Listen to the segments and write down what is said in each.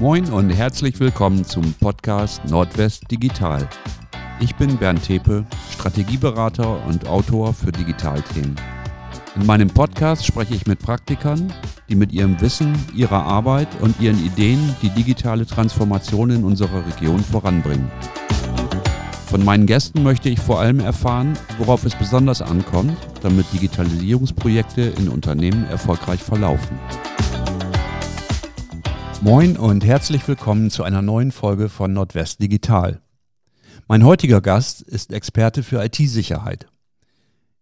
Moin und herzlich willkommen zum Podcast Nordwest Digital. Ich bin Bernd Tepe, Strategieberater und Autor für Digitalthemen. In meinem Podcast spreche ich mit Praktikern, die mit ihrem Wissen, ihrer Arbeit und ihren Ideen die digitale Transformation in unserer Region voranbringen. Von meinen Gästen möchte ich vor allem erfahren, worauf es besonders ankommt, damit Digitalisierungsprojekte in Unternehmen erfolgreich verlaufen. Moin und herzlich willkommen zu einer neuen Folge von Nordwest Digital. Mein heutiger Gast ist Experte für IT-Sicherheit.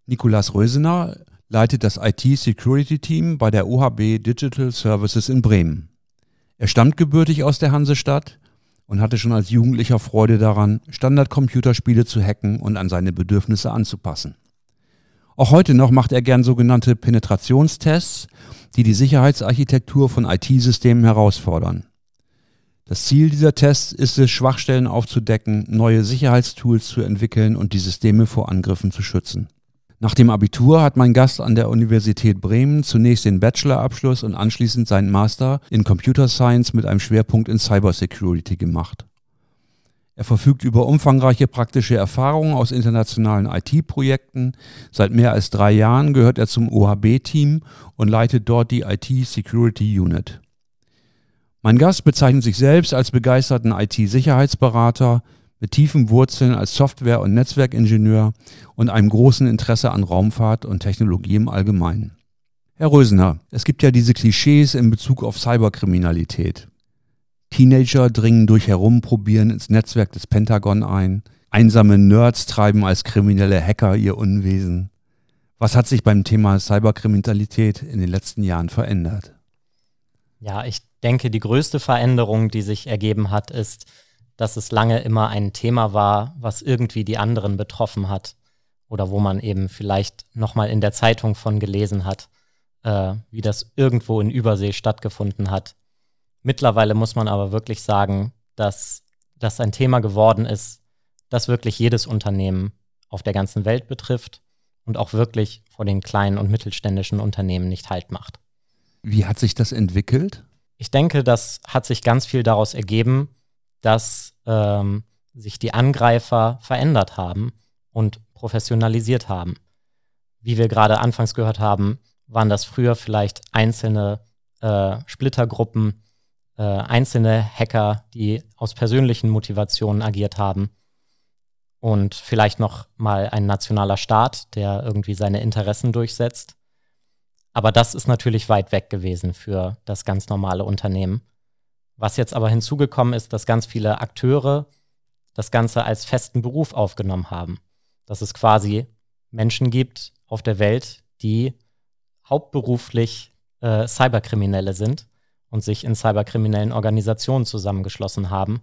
Nikolas Rösener leitet das IT-Security-Team bei der OHB Digital Services in Bremen. Er stammt gebürtig aus der Hansestadt und hatte schon als Jugendlicher Freude daran, Standard-Computerspiele zu hacken und an seine Bedürfnisse anzupassen. Auch heute noch macht er gern sogenannte Penetrationstests, die die Sicherheitsarchitektur von IT-Systemen herausfordern. Das Ziel dieser Tests ist es, Schwachstellen aufzudecken, neue Sicherheitstools zu entwickeln und die Systeme vor Angriffen zu schützen. Nach dem Abitur hat mein Gast an der Universität Bremen zunächst den Bachelorabschluss und anschließend seinen Master in Computer Science mit einem Schwerpunkt in Cybersecurity gemacht. Er verfügt über umfangreiche praktische Erfahrungen aus internationalen IT-Projekten. Seit mehr als drei Jahren gehört er zum OHB-Team und leitet dort die IT-Security Unit. Mein Gast bezeichnet sich selbst als begeisterten IT-Sicherheitsberater mit tiefen Wurzeln als Software- und Netzwerkingenieur und einem großen Interesse an Raumfahrt und Technologie im Allgemeinen. Herr Rösener, es gibt ja diese Klischees in Bezug auf Cyberkriminalität. Teenager dringen durch Herumprobieren ins Netzwerk des Pentagon ein. Einsame Nerds treiben als kriminelle Hacker ihr Unwesen. Was hat sich beim Thema Cyberkriminalität in den letzten Jahren verändert? Ja, ich denke, die größte Veränderung, die sich ergeben hat, ist, dass es lange immer ein Thema war, was irgendwie die anderen betroffen hat oder wo man eben vielleicht nochmal in der Zeitung von gelesen hat, äh, wie das irgendwo in Übersee stattgefunden hat. Mittlerweile muss man aber wirklich sagen, dass das ein Thema geworden ist, das wirklich jedes Unternehmen auf der ganzen Welt betrifft und auch wirklich vor den kleinen und mittelständischen Unternehmen nicht Halt macht. Wie hat sich das entwickelt? Ich denke, das hat sich ganz viel daraus ergeben, dass ähm, sich die Angreifer verändert haben und professionalisiert haben. Wie wir gerade anfangs gehört haben, waren das früher vielleicht einzelne äh, Splittergruppen, äh, einzelne Hacker, die aus persönlichen Motivationen agiert haben und vielleicht noch mal ein nationaler Staat, der irgendwie seine Interessen durchsetzt. Aber das ist natürlich weit weg gewesen für das ganz normale Unternehmen. Was jetzt aber hinzugekommen ist, dass ganz viele Akteure das Ganze als festen Beruf aufgenommen haben. Dass es quasi Menschen gibt auf der Welt, die hauptberuflich äh, Cyberkriminelle sind und sich in cyberkriminellen Organisationen zusammengeschlossen haben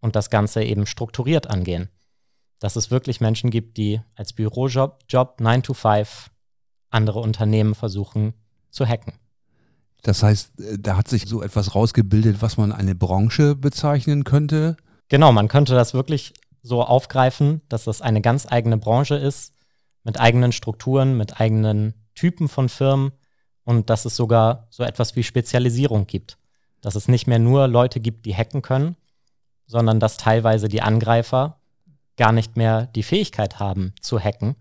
und das Ganze eben strukturiert angehen. Dass es wirklich Menschen gibt, die als Bürojob Job 9 to 5 andere Unternehmen versuchen zu hacken. Das heißt, äh, da hat sich so etwas rausgebildet, was man eine Branche bezeichnen könnte. Genau, man könnte das wirklich so aufgreifen, dass das eine ganz eigene Branche ist, mit eigenen Strukturen, mit eigenen Typen von Firmen, und dass es sogar so etwas wie Spezialisierung gibt. Dass es nicht mehr nur Leute gibt, die hacken können, sondern dass teilweise die Angreifer gar nicht mehr die Fähigkeit haben zu hacken,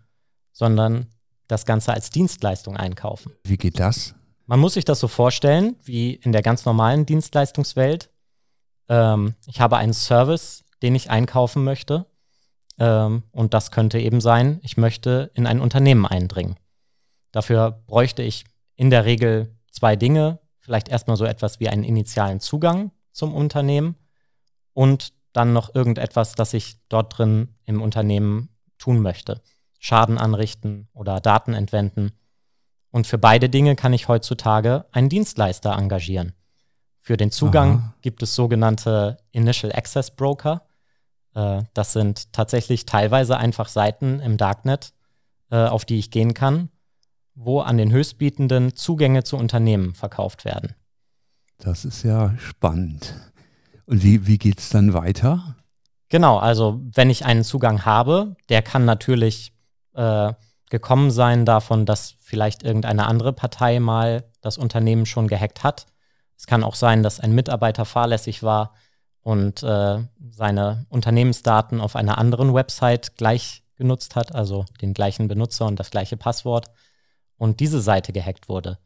sondern das Ganze als Dienstleistung einkaufen. Wie geht das? Man muss sich das so vorstellen, wie in der ganz normalen Dienstleistungswelt. Ähm, ich habe einen Service, den ich einkaufen möchte. Ähm, und das könnte eben sein, ich möchte in ein Unternehmen eindringen. Dafür bräuchte ich in der Regel zwei Dinge. Vielleicht erstmal so etwas wie einen initialen Zugang zum Unternehmen und dann noch irgendetwas, das ich dort drin im Unternehmen tun möchte. Schaden anrichten oder Daten entwenden. Und für beide Dinge kann ich heutzutage einen Dienstleister engagieren. Für den Zugang Aha. gibt es sogenannte Initial Access Broker. Äh, das sind tatsächlich teilweise einfach Seiten im Darknet, äh, auf die ich gehen kann wo an den Höchstbietenden Zugänge zu Unternehmen verkauft werden. Das ist ja spannend. Und wie, wie geht es dann weiter? Genau, also wenn ich einen Zugang habe, der kann natürlich äh, gekommen sein davon, dass vielleicht irgendeine andere Partei mal das Unternehmen schon gehackt hat. Es kann auch sein, dass ein Mitarbeiter fahrlässig war und äh, seine Unternehmensdaten auf einer anderen Website gleich genutzt hat, also den gleichen Benutzer und das gleiche Passwort und diese Seite gehackt wurde.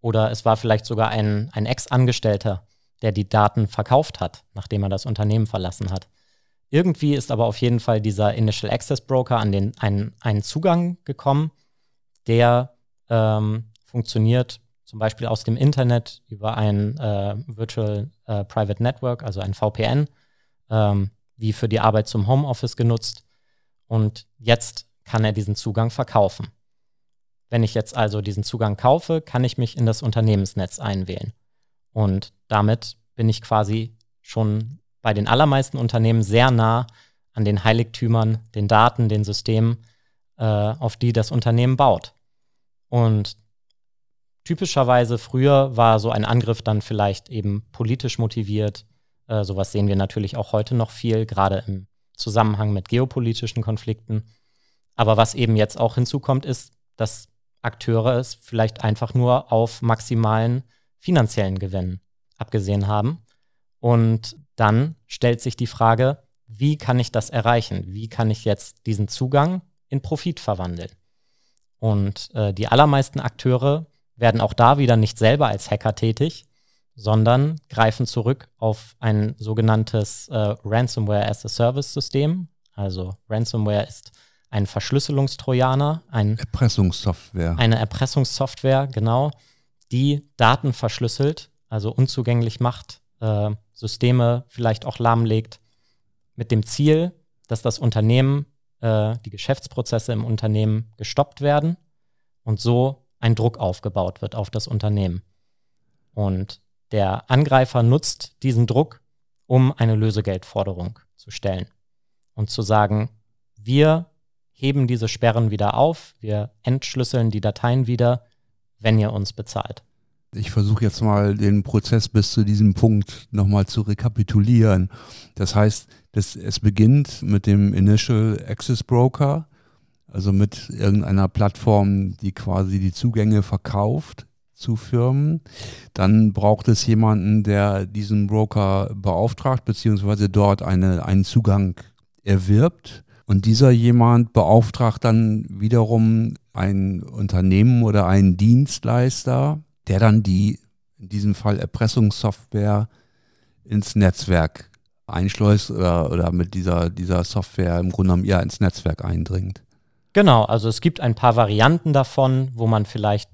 Oder es war vielleicht sogar ein, ein Ex-Angestellter, der die Daten verkauft hat, nachdem er das Unternehmen verlassen hat. Irgendwie ist aber auf jeden Fall dieser Initial Access Broker an den einen, einen Zugang gekommen, der ähm, funktioniert zum Beispiel aus dem Internet über ein äh, Virtual äh, Private Network, also ein VPN, ähm, wie für die Arbeit zum Homeoffice genutzt. Und jetzt kann er diesen Zugang verkaufen. Wenn ich jetzt also diesen Zugang kaufe, kann ich mich in das Unternehmensnetz einwählen. Und damit bin ich quasi schon bei den allermeisten Unternehmen sehr nah an den Heiligtümern, den Daten, den Systemen, äh, auf die das Unternehmen baut. Und typischerweise früher war so ein Angriff dann vielleicht eben politisch motiviert. Äh, sowas sehen wir natürlich auch heute noch viel, gerade im Zusammenhang mit geopolitischen Konflikten. Aber was eben jetzt auch hinzukommt, ist, dass Akteure es vielleicht einfach nur auf maximalen finanziellen Gewinn abgesehen haben. Und dann stellt sich die Frage, wie kann ich das erreichen? Wie kann ich jetzt diesen Zugang in Profit verwandeln? Und äh, die allermeisten Akteure werden auch da wieder nicht selber als Hacker tätig, sondern greifen zurück auf ein sogenanntes äh, Ransomware as a Service System. Also Ransomware ist ein Verschlüsselungstrojaner, ein Erpressungssoftware. Eine Erpressungssoftware, genau, die Daten verschlüsselt, also unzugänglich macht, äh, Systeme vielleicht auch lahmlegt, mit dem Ziel, dass das Unternehmen, äh, die Geschäftsprozesse im Unternehmen gestoppt werden und so ein Druck aufgebaut wird auf das Unternehmen. Und der Angreifer nutzt diesen Druck, um eine Lösegeldforderung zu stellen und zu sagen, wir heben diese Sperren wieder auf, wir entschlüsseln die Dateien wieder, wenn ihr uns bezahlt. Ich versuche jetzt mal den Prozess bis zu diesem Punkt nochmal zu rekapitulieren. Das heißt, das, es beginnt mit dem Initial Access Broker, also mit irgendeiner Plattform, die quasi die Zugänge verkauft zu Firmen. Dann braucht es jemanden, der diesen Broker beauftragt, beziehungsweise dort eine, einen Zugang erwirbt. Und dieser jemand beauftragt dann wiederum ein Unternehmen oder einen Dienstleister, der dann die, in diesem Fall Erpressungssoftware, ins Netzwerk einschleust oder, oder mit dieser, dieser Software im Grunde genommen eher ins Netzwerk eindringt. Genau, also es gibt ein paar Varianten davon, wo man vielleicht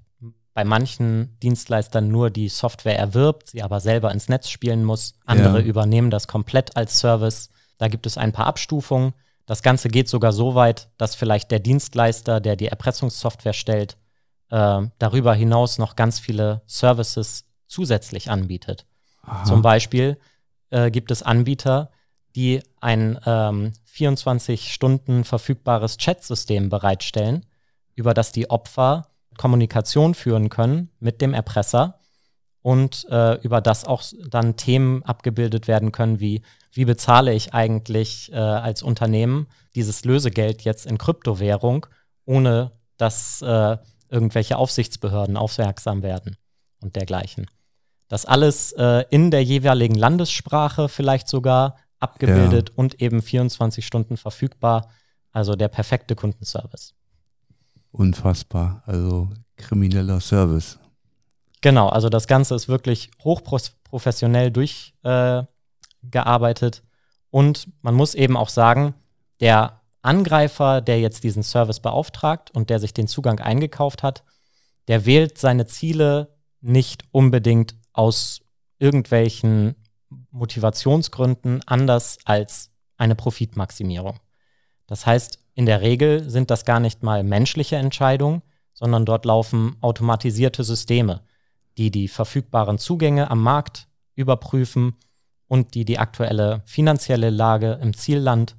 bei manchen Dienstleistern nur die Software erwirbt, sie aber selber ins Netz spielen muss. Andere ja. übernehmen das komplett als Service. Da gibt es ein paar Abstufungen. Das Ganze geht sogar so weit, dass vielleicht der Dienstleister, der die Erpressungssoftware stellt, äh, darüber hinaus noch ganz viele Services zusätzlich anbietet. Aha. Zum Beispiel äh, gibt es Anbieter, die ein ähm, 24 Stunden verfügbares Chatsystem bereitstellen, über das die Opfer Kommunikation führen können mit dem Erpresser und äh, über das auch dann Themen abgebildet werden können, wie wie bezahle ich eigentlich äh, als Unternehmen dieses Lösegeld jetzt in Kryptowährung, ohne dass äh, irgendwelche Aufsichtsbehörden aufmerksam werden und dergleichen. Das alles äh, in der jeweiligen Landessprache vielleicht sogar abgebildet ja. und eben 24 Stunden verfügbar. Also der perfekte Kundenservice. Unfassbar. Also krimineller Service. Genau, also das Ganze ist wirklich hochprofessionell durchgearbeitet. Äh, und man muss eben auch sagen, der Angreifer, der jetzt diesen Service beauftragt und der sich den Zugang eingekauft hat, der wählt seine Ziele nicht unbedingt aus irgendwelchen Motivationsgründen anders als eine Profitmaximierung. Das heißt, in der Regel sind das gar nicht mal menschliche Entscheidungen, sondern dort laufen automatisierte Systeme, die die verfügbaren Zugänge am Markt überprüfen und die die aktuelle finanzielle Lage im Zielland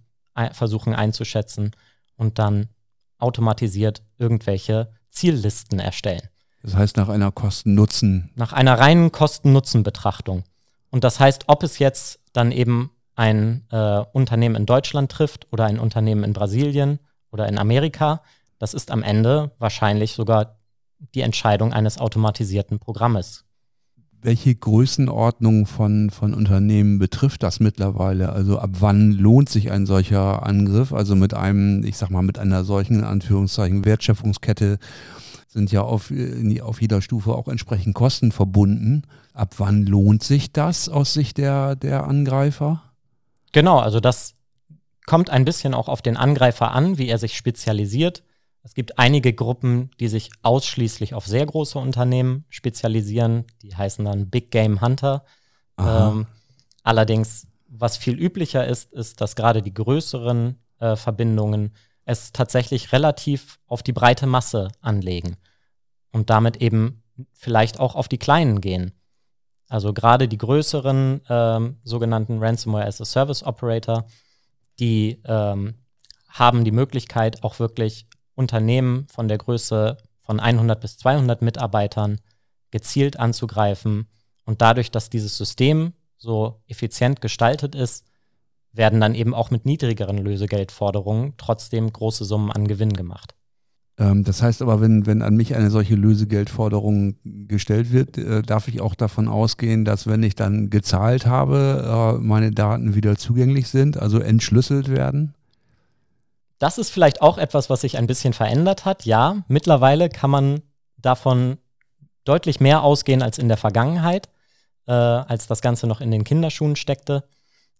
versuchen einzuschätzen und dann automatisiert irgendwelche Ziellisten erstellen. Das heißt nach einer Kosten-Nutzen. Nach einer reinen Kosten-Nutzen-Betrachtung. Und das heißt, ob es jetzt dann eben ein äh, Unternehmen in Deutschland trifft oder ein Unternehmen in Brasilien oder in Amerika, das ist am Ende wahrscheinlich sogar die Entscheidung eines automatisierten Programmes. welche Größenordnung von, von Unternehmen betrifft das mittlerweile? Also ab wann lohnt sich ein solcher Angriff? Also mit einem, ich sag mal, mit einer solchen, in Anführungszeichen, Wertschöpfungskette sind ja auf, auf jeder Stufe auch entsprechend Kosten verbunden. Ab wann lohnt sich das aus Sicht der, der Angreifer? Genau, also das kommt ein bisschen auch auf den Angreifer an, wie er sich spezialisiert. Es gibt einige Gruppen, die sich ausschließlich auf sehr große Unternehmen spezialisieren. Die heißen dann Big Game Hunter. Ähm, allerdings, was viel üblicher ist, ist, dass gerade die größeren äh, Verbindungen es tatsächlich relativ auf die breite Masse anlegen und damit eben vielleicht auch auf die kleinen gehen. Also gerade die größeren ähm, sogenannten Ransomware as a Service Operator, die ähm, haben die Möglichkeit, auch wirklich Unternehmen von der Größe von 100 bis 200 Mitarbeitern gezielt anzugreifen. Und dadurch, dass dieses System so effizient gestaltet ist, werden dann eben auch mit niedrigeren Lösegeldforderungen trotzdem große Summen an Gewinn gemacht. Ähm, das heißt aber, wenn, wenn an mich eine solche Lösegeldforderung gestellt wird, äh, darf ich auch davon ausgehen, dass wenn ich dann gezahlt habe, äh, meine Daten wieder zugänglich sind, also entschlüsselt werden? Das ist vielleicht auch etwas, was sich ein bisschen verändert hat. Ja, mittlerweile kann man davon deutlich mehr ausgehen als in der Vergangenheit, äh, als das Ganze noch in den Kinderschuhen steckte.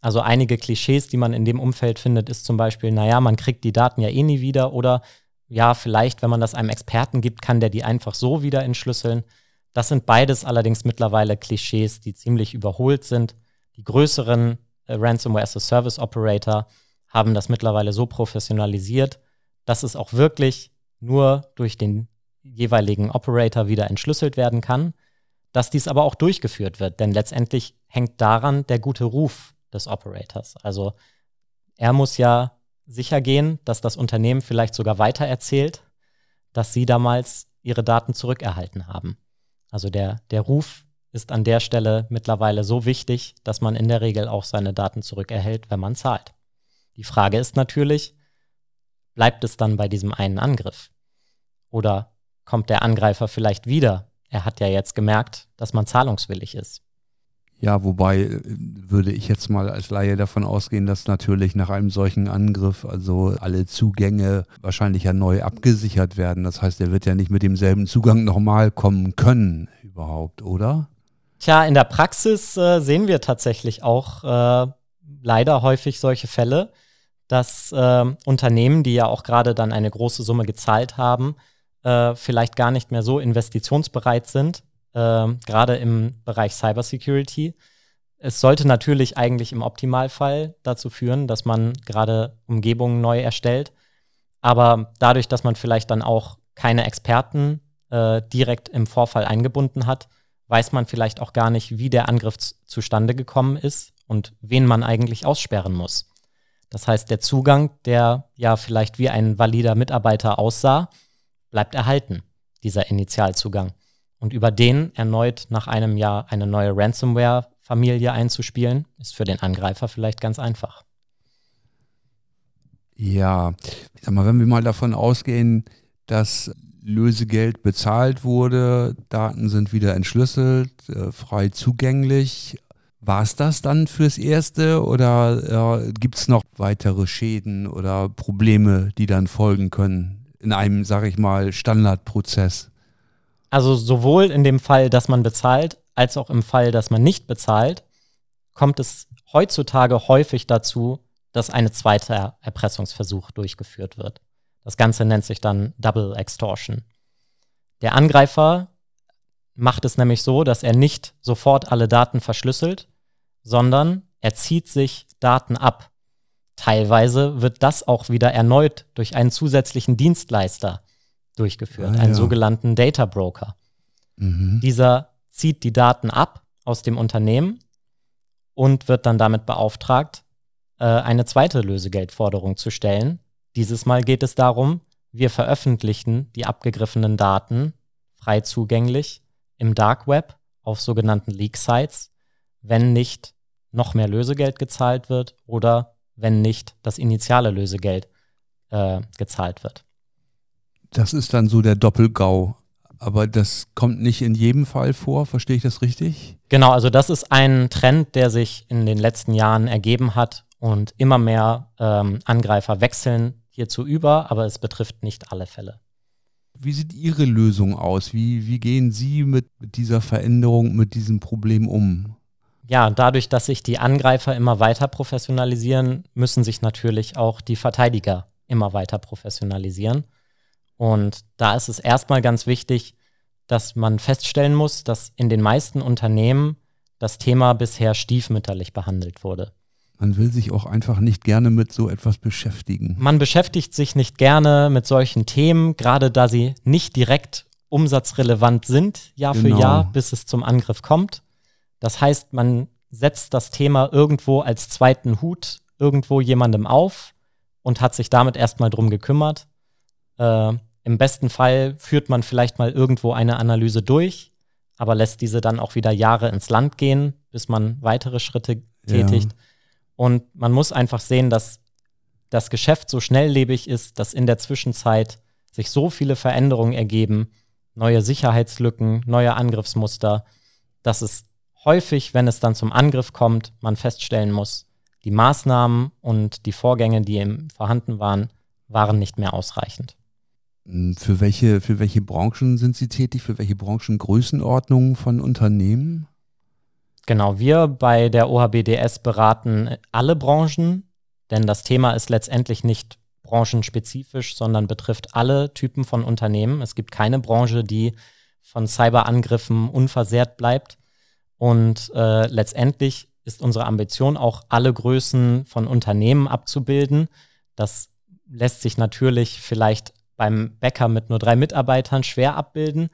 Also einige Klischees, die man in dem Umfeld findet, ist zum Beispiel, naja, man kriegt die Daten ja eh nie wieder oder ja, vielleicht, wenn man das einem Experten gibt, kann der die einfach so wieder entschlüsseln. Das sind beides allerdings mittlerweile Klischees, die ziemlich überholt sind. Die größeren äh, Ransomware as a Service Operator haben das mittlerweile so professionalisiert, dass es auch wirklich nur durch den jeweiligen Operator wieder entschlüsselt werden kann, dass dies aber auch durchgeführt wird. Denn letztendlich hängt daran der gute Ruf des Operators. Also er muss ja sicher gehen, dass das Unternehmen vielleicht sogar weiter erzählt, dass sie damals ihre Daten zurückerhalten haben. Also der, der Ruf ist an der Stelle mittlerweile so wichtig, dass man in der Regel auch seine Daten zurückerhält, wenn man zahlt. Die Frage ist natürlich, bleibt es dann bei diesem einen Angriff? Oder kommt der Angreifer vielleicht wieder? Er hat ja jetzt gemerkt, dass man zahlungswillig ist. Ja, wobei äh, würde ich jetzt mal als Laie davon ausgehen, dass natürlich nach einem solchen Angriff also alle Zugänge wahrscheinlich ja neu abgesichert werden. Das heißt, er wird ja nicht mit demselben Zugang nochmal kommen können überhaupt, oder? Tja, in der Praxis äh, sehen wir tatsächlich auch äh, leider häufig solche Fälle, dass äh, Unternehmen, die ja auch gerade dann eine große Summe gezahlt haben, äh, vielleicht gar nicht mehr so investitionsbereit sind, äh, gerade im Bereich Cybersecurity. Es sollte natürlich eigentlich im Optimalfall dazu führen, dass man gerade Umgebungen neu erstellt. Aber dadurch, dass man vielleicht dann auch keine Experten äh, direkt im Vorfall eingebunden hat, weiß man vielleicht auch gar nicht, wie der Angriff zustande gekommen ist und wen man eigentlich aussperren muss. Das heißt, der Zugang, der ja vielleicht wie ein valider Mitarbeiter aussah, bleibt erhalten, dieser Initialzugang. Und über den erneut nach einem Jahr eine neue Ransomware-Familie einzuspielen, ist für den Angreifer vielleicht ganz einfach. Ja, ich sag mal, wenn wir mal davon ausgehen, dass Lösegeld bezahlt wurde, Daten sind wieder entschlüsselt, äh, frei zugänglich, war es das dann fürs Erste oder äh, gibt es noch weitere Schäden oder Probleme, die dann folgen können in einem, sage ich mal, Standardprozess? Also sowohl in dem Fall, dass man bezahlt, als auch im Fall, dass man nicht bezahlt, kommt es heutzutage häufig dazu, dass eine zweite Erpressungsversuch durchgeführt wird. Das Ganze nennt sich dann Double Extortion. Der Angreifer macht es nämlich so, dass er nicht sofort alle Daten verschlüsselt, sondern er zieht sich Daten ab. Teilweise wird das auch wieder erneut durch einen zusätzlichen Dienstleister durchgeführt, ah, einen ja. sogenannten Data Broker. Mhm. Dieser zieht die Daten ab aus dem Unternehmen und wird dann damit beauftragt, äh, eine zweite Lösegeldforderung zu stellen. Dieses Mal geht es darum, wir veröffentlichen die abgegriffenen Daten frei zugänglich im Dark Web auf sogenannten Leak-Sites wenn nicht noch mehr Lösegeld gezahlt wird oder wenn nicht das initiale Lösegeld äh, gezahlt wird. Das ist dann so der Doppelgau Aber das kommt nicht in jedem Fall vor, verstehe ich das richtig? Genau, also das ist ein Trend, der sich in den letzten Jahren ergeben hat und immer mehr ähm, Angreifer wechseln hierzu über, aber es betrifft nicht alle Fälle. Wie sieht Ihre Lösung aus? Wie, wie gehen Sie mit, mit dieser Veränderung, mit diesem Problem um? Ja, dadurch, dass sich die Angreifer immer weiter professionalisieren, müssen sich natürlich auch die Verteidiger immer weiter professionalisieren. Und da ist es erstmal ganz wichtig, dass man feststellen muss, dass in den meisten Unternehmen das Thema bisher stiefmütterlich behandelt wurde. Man will sich auch einfach nicht gerne mit so etwas beschäftigen. Man beschäftigt sich nicht gerne mit solchen Themen, gerade da sie nicht direkt umsatzrelevant sind, Jahr genau. für Jahr, bis es zum Angriff kommt. Das heißt, man setzt das Thema irgendwo als zweiten Hut irgendwo jemandem auf und hat sich damit erstmal drum gekümmert. Äh, Im besten Fall führt man vielleicht mal irgendwo eine Analyse durch, aber lässt diese dann auch wieder Jahre ins Land gehen, bis man weitere Schritte tätigt. Ja. Und man muss einfach sehen, dass das Geschäft so schnelllebig ist, dass in der Zwischenzeit sich so viele Veränderungen ergeben, neue Sicherheitslücken, neue Angriffsmuster, dass es häufig, wenn es dann zum Angriff kommt, man feststellen muss, die Maßnahmen und die Vorgänge, die eben vorhanden waren, waren nicht mehr ausreichend. Hm, für welche, für welche Branchen sind Sie tätig? Für welche Branchengrößenordnungen von Unternehmen? Genau, wir bei der OHBDS beraten alle Branchen, denn das Thema ist letztendlich nicht branchenspezifisch, sondern betrifft alle Typen von Unternehmen. Es gibt keine Branche, die von Cyberangriffen unversehrt bleibt. Und äh, letztendlich ist unsere Ambition auch, alle Größen von Unternehmen abzubilden. Das lässt sich natürlich vielleicht beim Bäcker mit nur drei Mitarbeitern schwer abbilden.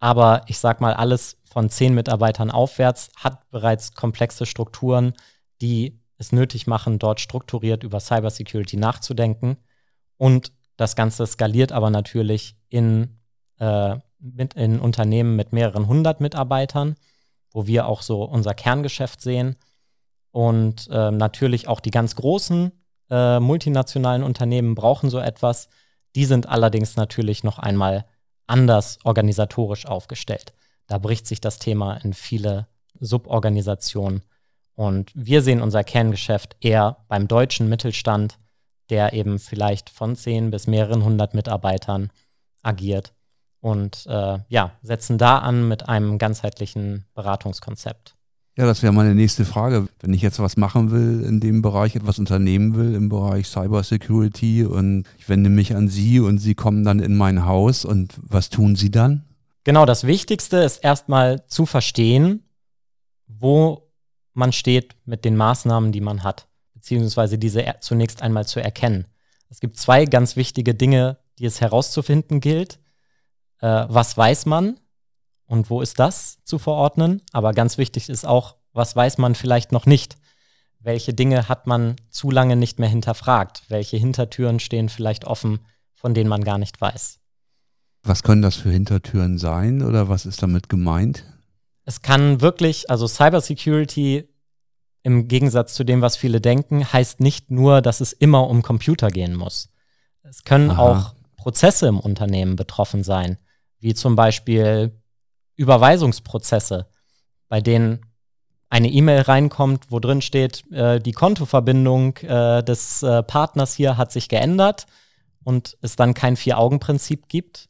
Aber ich sag mal, alles von zehn Mitarbeitern aufwärts hat bereits komplexe Strukturen, die es nötig machen, dort strukturiert über Cybersecurity nachzudenken. Und das Ganze skaliert aber natürlich in, äh, mit, in Unternehmen mit mehreren hundert Mitarbeitern, wo wir auch so unser Kerngeschäft sehen. Und äh, natürlich auch die ganz großen äh, multinationalen Unternehmen brauchen so etwas. Die sind allerdings natürlich noch einmal anders organisatorisch aufgestellt. Da bricht sich das Thema in viele Suborganisationen. Und wir sehen unser Kerngeschäft eher beim deutschen Mittelstand, der eben vielleicht von zehn bis mehreren hundert Mitarbeitern agiert. Und äh, ja, setzen da an mit einem ganzheitlichen Beratungskonzept. Ja, das wäre meine nächste Frage. Wenn ich jetzt was machen will in dem Bereich, etwas unternehmen will im Bereich Cybersecurity und ich wende mich an Sie und Sie kommen dann in mein Haus und was tun Sie dann? Genau, das Wichtigste ist erstmal zu verstehen, wo man steht mit den Maßnahmen, die man hat, beziehungsweise diese zunächst einmal zu erkennen. Es gibt zwei ganz wichtige Dinge, die es herauszufinden gilt. Äh, was weiß man und wo ist das zu verordnen? Aber ganz wichtig ist auch, was weiß man vielleicht noch nicht? Welche Dinge hat man zu lange nicht mehr hinterfragt? Welche Hintertüren stehen vielleicht offen, von denen man gar nicht weiß? Was können das für Hintertüren sein oder was ist damit gemeint? Es kann wirklich, also Cybersecurity im Gegensatz zu dem, was viele denken, heißt nicht nur, dass es immer um Computer gehen muss. Es können Aha. auch Prozesse im Unternehmen betroffen sein, wie zum Beispiel Überweisungsprozesse, bei denen eine E-Mail reinkommt, wo drin steht, äh, die Kontoverbindung äh, des äh, Partners hier hat sich geändert und es dann kein Vier-Augen-Prinzip gibt,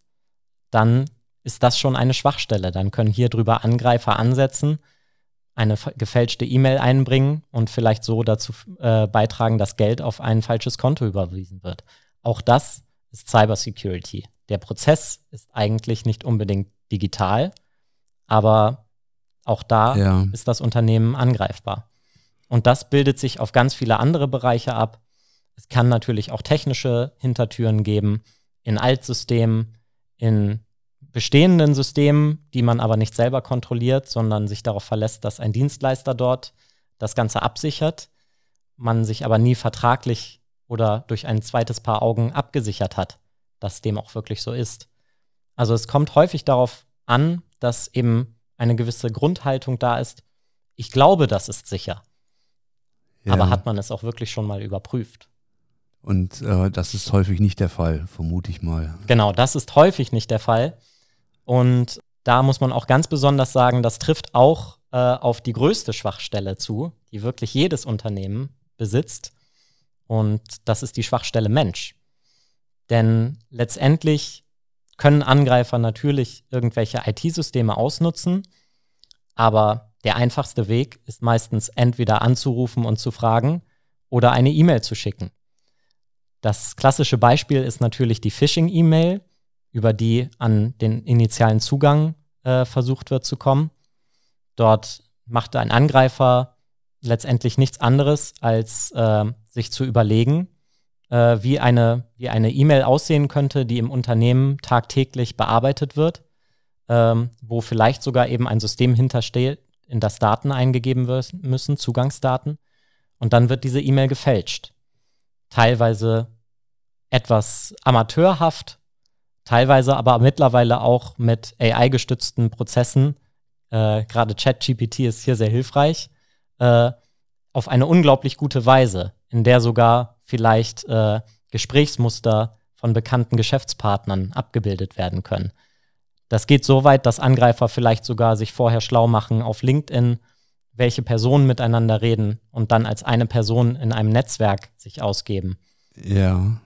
dann ist das schon eine Schwachstelle. Dann können hier drüber Angreifer ansetzen, eine gefälschte E-Mail einbringen und vielleicht so dazu äh, beitragen, dass Geld auf ein falsches Konto überwiesen wird. Auch das ist Cybersecurity. Der Prozess ist eigentlich nicht unbedingt digital, aber auch da ja. ist das Unternehmen angreifbar. Und das bildet sich auf ganz viele andere Bereiche ab. Es kann natürlich auch technische Hintertüren geben in Altsystemen, in bestehenden Systemen, die man aber nicht selber kontrolliert, sondern sich darauf verlässt, dass ein Dienstleister dort das Ganze absichert, man sich aber nie vertraglich oder durch ein zweites Paar Augen abgesichert hat, dass dem auch wirklich so ist. Also es kommt häufig darauf an, dass eben eine gewisse Grundhaltung da ist. Ich glaube, das ist sicher. Ja. Aber hat man es auch wirklich schon mal überprüft? Und äh, das ist häufig nicht der Fall, vermute ich mal. Genau, das ist häufig nicht der Fall. Und da muss man auch ganz besonders sagen, das trifft auch äh, auf die größte Schwachstelle zu, die wirklich jedes Unternehmen besitzt. Und das ist die Schwachstelle Mensch. Denn letztendlich können Angreifer natürlich irgendwelche IT-Systeme ausnutzen, aber der einfachste Weg ist meistens entweder anzurufen und zu fragen oder eine E-Mail zu schicken. Das klassische Beispiel ist natürlich die Phishing-E-Mail, über die an den initialen Zugang äh, versucht wird zu kommen. Dort machte ein Angreifer letztendlich nichts anderes, als äh, sich zu überlegen, äh, wie eine wie eine E-Mail aussehen könnte, die im Unternehmen tagtäglich bearbeitet wird, ähm, wo vielleicht sogar eben ein System hintersteht, in das Daten eingegeben müssen, Zugangsdaten, und dann wird diese E-Mail gefälscht. Teilweise etwas amateurhaft, teilweise aber mittlerweile auch mit AI-gestützten Prozessen, äh, gerade ChatGPT ist hier sehr hilfreich, äh, auf eine unglaublich gute Weise, in der sogar vielleicht äh, Gesprächsmuster von bekannten Geschäftspartnern abgebildet werden können. Das geht so weit, dass Angreifer vielleicht sogar sich vorher schlau machen auf LinkedIn, welche Personen miteinander reden und dann als eine Person in einem Netzwerk sich ausgeben. Ja.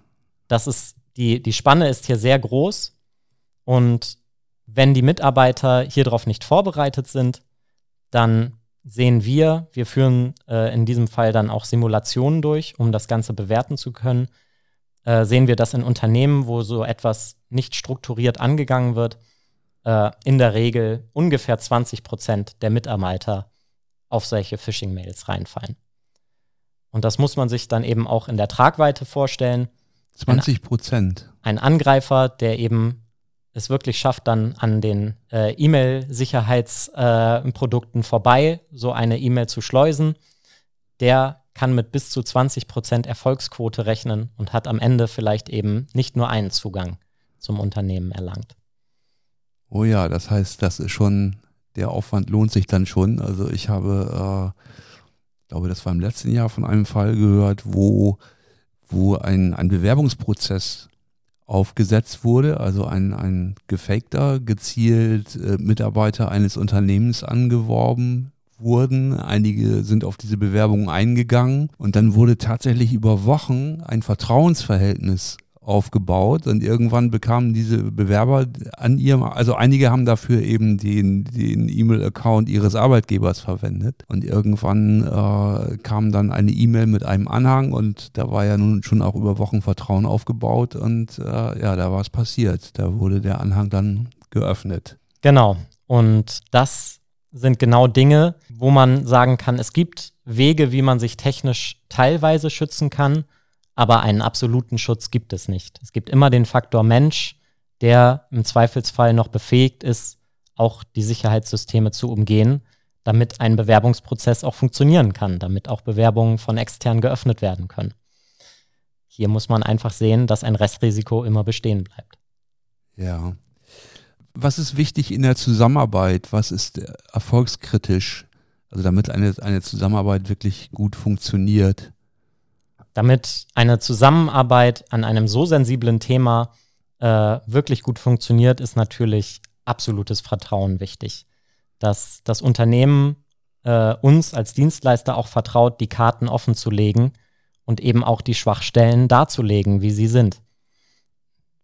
Das ist, die, die Spanne ist hier sehr groß und wenn die Mitarbeiter hier darauf nicht vorbereitet sind, dann sehen wir, wir führen äh, in diesem Fall dann auch Simulationen durch, um das Ganze bewerten zu können, äh, sehen wir, dass in Unternehmen, wo so etwas nicht strukturiert angegangen wird, äh, in der Regel ungefähr 20 Prozent der Mitarbeiter auf solche Phishing-Mails reinfallen. Und das muss man sich dann eben auch in der Tragweite vorstellen. 20 Prozent. Ein, ein Angreifer, der eben es wirklich schafft, dann an den äh, E-Mail-Sicherheitsprodukten äh, vorbei so eine E-Mail zu schleusen, der kann mit bis zu 20 Prozent Erfolgsquote rechnen und hat am Ende vielleicht eben nicht nur einen Zugang zum Unternehmen erlangt. Oh ja, das heißt, das ist schon, der Aufwand lohnt sich dann schon. Also ich habe, äh, glaube, das war im letzten Jahr von einem Fall gehört, wo, wo ein, ein Bewerbungsprozess aufgesetzt wurde, also ein, ein gefakter, gezielt äh, Mitarbeiter eines Unternehmens angeworben wurden. Einige sind auf diese Bewerbung eingegangen und dann wurde tatsächlich über Wochen ein Vertrauensverhältnis aufgebaut und irgendwann bekamen diese Bewerber an ihrem, also einige haben dafür eben den, den E-Mail-Account ihres Arbeitgebers verwendet und irgendwann äh, kam dann eine E-Mail mit einem Anhang und da war ja nun schon auch über Wochen Vertrauen aufgebaut und äh, ja, da war es passiert. Da wurde der Anhang dann geöffnet. Genau. Und das sind genau Dinge, wo man sagen kann, es gibt Wege, wie man sich technisch teilweise schützen kann aber einen absoluten Schutz gibt es nicht. Es gibt immer den Faktor Mensch, der im Zweifelsfall noch befähigt ist, auch die Sicherheitssysteme zu umgehen, damit ein Bewerbungsprozess auch funktionieren kann, damit auch Bewerbungen von extern geöffnet werden können. Hier muss man einfach sehen, dass ein Restrisiko immer bestehen bleibt. Ja. Was ist wichtig in der Zusammenarbeit? Was ist erfolgskritisch? Also damit eine, eine Zusammenarbeit wirklich gut funktioniert? Damit eine Zusammenarbeit an einem so sensiblen Thema äh, wirklich gut funktioniert, ist natürlich absolutes Vertrauen wichtig. Dass das Unternehmen äh, uns als Dienstleister auch vertraut, die Karten offen zu legen und eben auch die Schwachstellen darzulegen, wie sie sind.